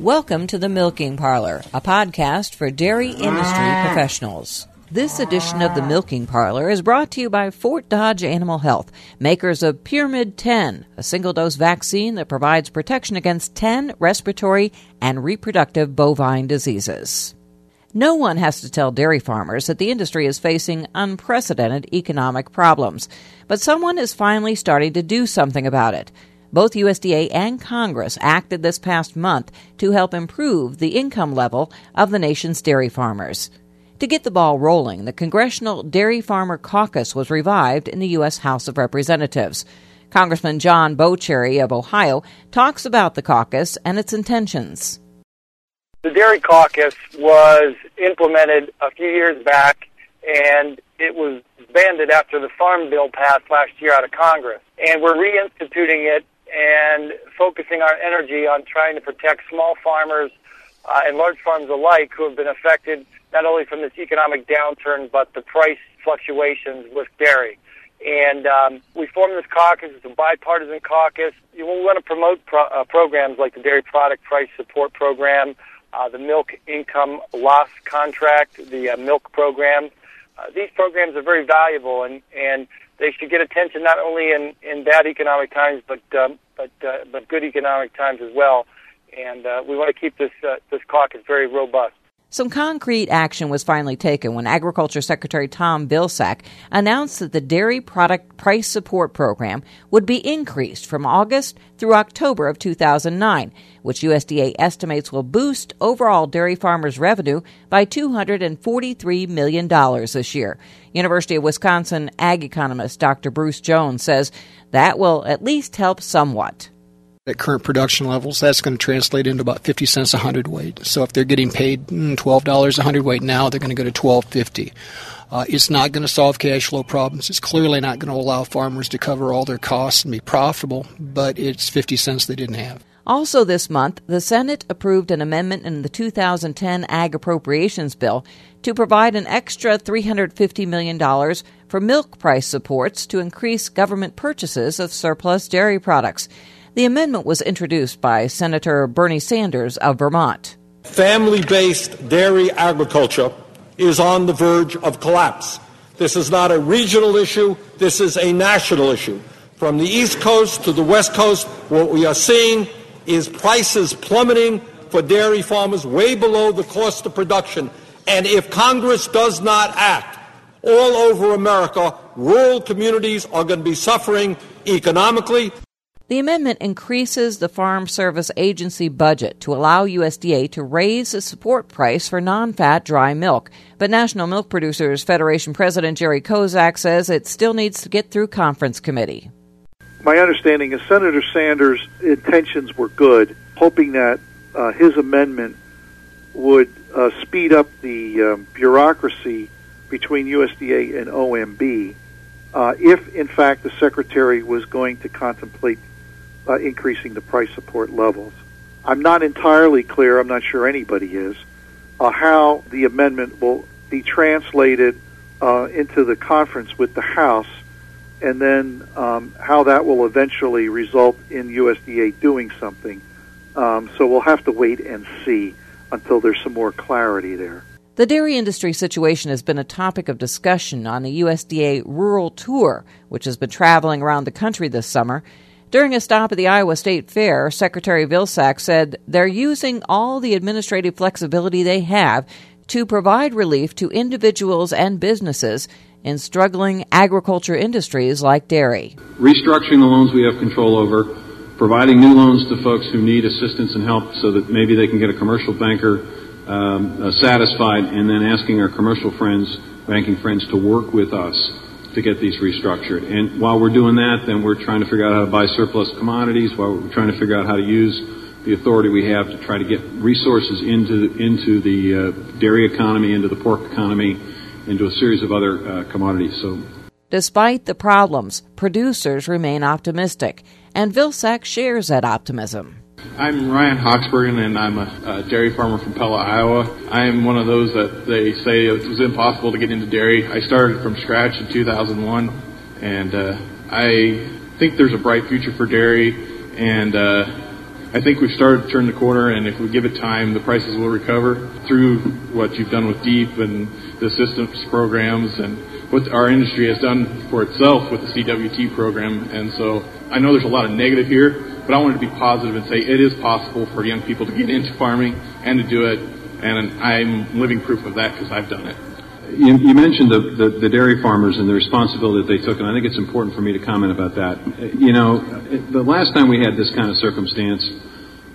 Welcome to the Milking Parlor, a podcast for dairy industry ah. professionals. This edition of the Milking Parlor is brought to you by Fort Dodge Animal Health, makers of Pyramid 10, a single dose vaccine that provides protection against 10 respiratory and reproductive bovine diseases. No one has to tell dairy farmers that the industry is facing unprecedented economic problems, but someone is finally starting to do something about it. Both USDA and Congress acted this past month to help improve the income level of the nation's dairy farmers. To get the ball rolling, the Congressional Dairy Farmer Caucus was revived in the U.S. House of Representatives. Congressman John Boccieri of Ohio talks about the caucus and its intentions. The Dairy Caucus was implemented a few years back, and it was banded after the Farm Bill passed last year out of Congress. And we're reinstituting it and focusing our energy on trying to protect small farmers uh, and large farms alike who have been affected not only from this economic downturn but the price fluctuations with dairy. And um, we formed this caucus. It's a bipartisan caucus. You know, we want to promote pro- uh, programs like the Dairy Product Price Support Program, uh, the Milk Income Loss Contract, the uh, Milk Program. Uh, these programs are very valuable, and and they should get attention not only in, in bad economic times, but um, but uh, but good economic times as well. And uh, we want to keep this uh, this caucus very robust. Some concrete action was finally taken when Agriculture Secretary Tom Vilsack announced that the Dairy Product Price Support Program would be increased from August through October of 2009, which USDA estimates will boost overall dairy farmers' revenue by $243 million this year. University of Wisconsin ag economist Dr. Bruce Jones says that will at least help somewhat at current production levels, that's going to translate into about 50 cents a hundredweight. So if they're getting paid mm, $12 a hundredweight now, they're going to go to 12.50. Uh, it's not going to solve cash flow problems. It's clearly not going to allow farmers to cover all their costs and be profitable, but it's 50 cents they didn't have. Also, this month, the Senate approved an amendment in the 2010 Ag Appropriations Bill to provide an extra $350 million for milk price supports to increase government purchases of surplus dairy products. The amendment was introduced by Senator Bernie Sanders of Vermont. Family based dairy agriculture is on the verge of collapse. This is not a regional issue, this is a national issue. From the East Coast to the West Coast, what we are seeing is prices plummeting for dairy farmers way below the cost of production. And if Congress does not act, all over America, rural communities are going to be suffering economically. The amendment increases the Farm Service Agency budget to allow USDA to raise the support price for non fat dry milk. But National Milk Producers Federation President Jerry Kozak says it still needs to get through conference committee. My understanding is Senator Sanders' intentions were good, hoping that uh, his amendment would uh, speed up the um, bureaucracy between USDA and OMB. Uh, if, in fact, the Secretary was going to contemplate uh, increasing the price support levels. I'm not entirely clear, I'm not sure anybody is, uh, how the amendment will be translated uh, into the conference with the House and then um, how that will eventually result in USDA doing something. Um, so we'll have to wait and see until there's some more clarity there. The dairy industry situation has been a topic of discussion on the USDA Rural Tour, which has been traveling around the country this summer. During a stop at the Iowa State Fair, Secretary Vilsack said they're using all the administrative flexibility they have to provide relief to individuals and businesses in struggling agriculture industries like dairy. Restructuring the loans we have control over, providing new loans to folks who need assistance and help so that maybe they can get a commercial banker um, uh, satisfied, and then asking our commercial friends, banking friends, to work with us to get these restructured. And while we're doing that, then we're trying to figure out how to buy surplus commodities, while we're trying to figure out how to use the authority we have to try to get resources into into the uh, dairy economy, into the pork economy, into a series of other uh, commodities. So, despite the problems, producers remain optimistic, and Vilsack shares that optimism. I'm Ryan Hawksbergen, and I'm a, a, dairy farmer from Pella, Iowa. I am one of those that they say it was impossible to get into dairy. I started from scratch in 2001, and uh, I think there's a bright future for dairy. And uh, I think we've started to turn the corner, and if we give it time, the prices will recover through what you've done with DEIP and the assistance programs and what our industry has done for itself with the CWT program. And so I know there's a lot of negative here, but I wanted to be positive and say it is possible for young people to get into farming and to do it. And I'm living proof of that because I've done it. You, you mentioned the, the, the, dairy farmers and the responsibility that they took, and I think it's important for me to comment about that. You know, the last time we had this kind of circumstance,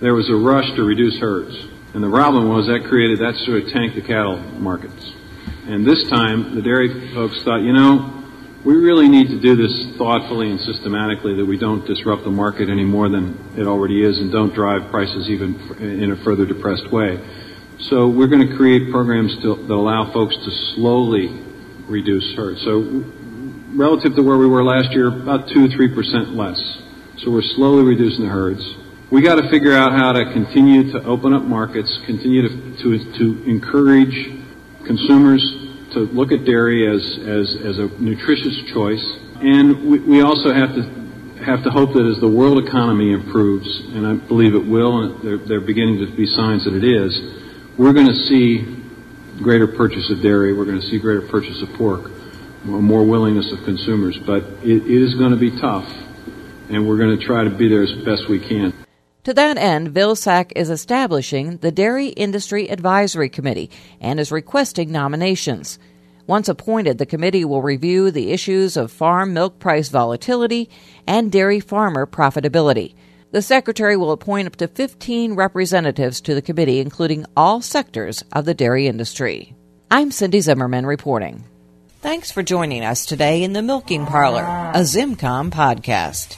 there was a rush to reduce herds. And the problem was that created, that sort of tanked the cattle markets. And this time, the dairy folks thought, you know, we really need to do this thoughtfully and systematically that we don't disrupt the market any more than it already is and don't drive prices even in a further depressed way. So we're going to create programs to, that allow folks to slowly reduce herd. So relative to where we were last year, about 2 3% less. So we're slowly reducing the herds. We got to figure out how to continue to open up markets, continue to, to, to encourage consumers to look at dairy as, as, as a nutritious choice. And we, we also have to have to hope that as the world economy improves, and I believe it will, and they're, they're beginning to be signs that it is, we're going to see greater purchase of dairy, we're going to see greater purchase of pork, more willingness of consumers. But it, it is going to be tough, and we're going to try to be there as best we can. To that end, Vilsack is establishing the Dairy Industry Advisory Committee and is requesting nominations. Once appointed, the committee will review the issues of farm milk price volatility and dairy farmer profitability. The Secretary will appoint up to 15 representatives to the committee, including all sectors of the dairy industry. I'm Cindy Zimmerman reporting. Thanks for joining us today in the Milking Parlor, a ZimmComm podcast.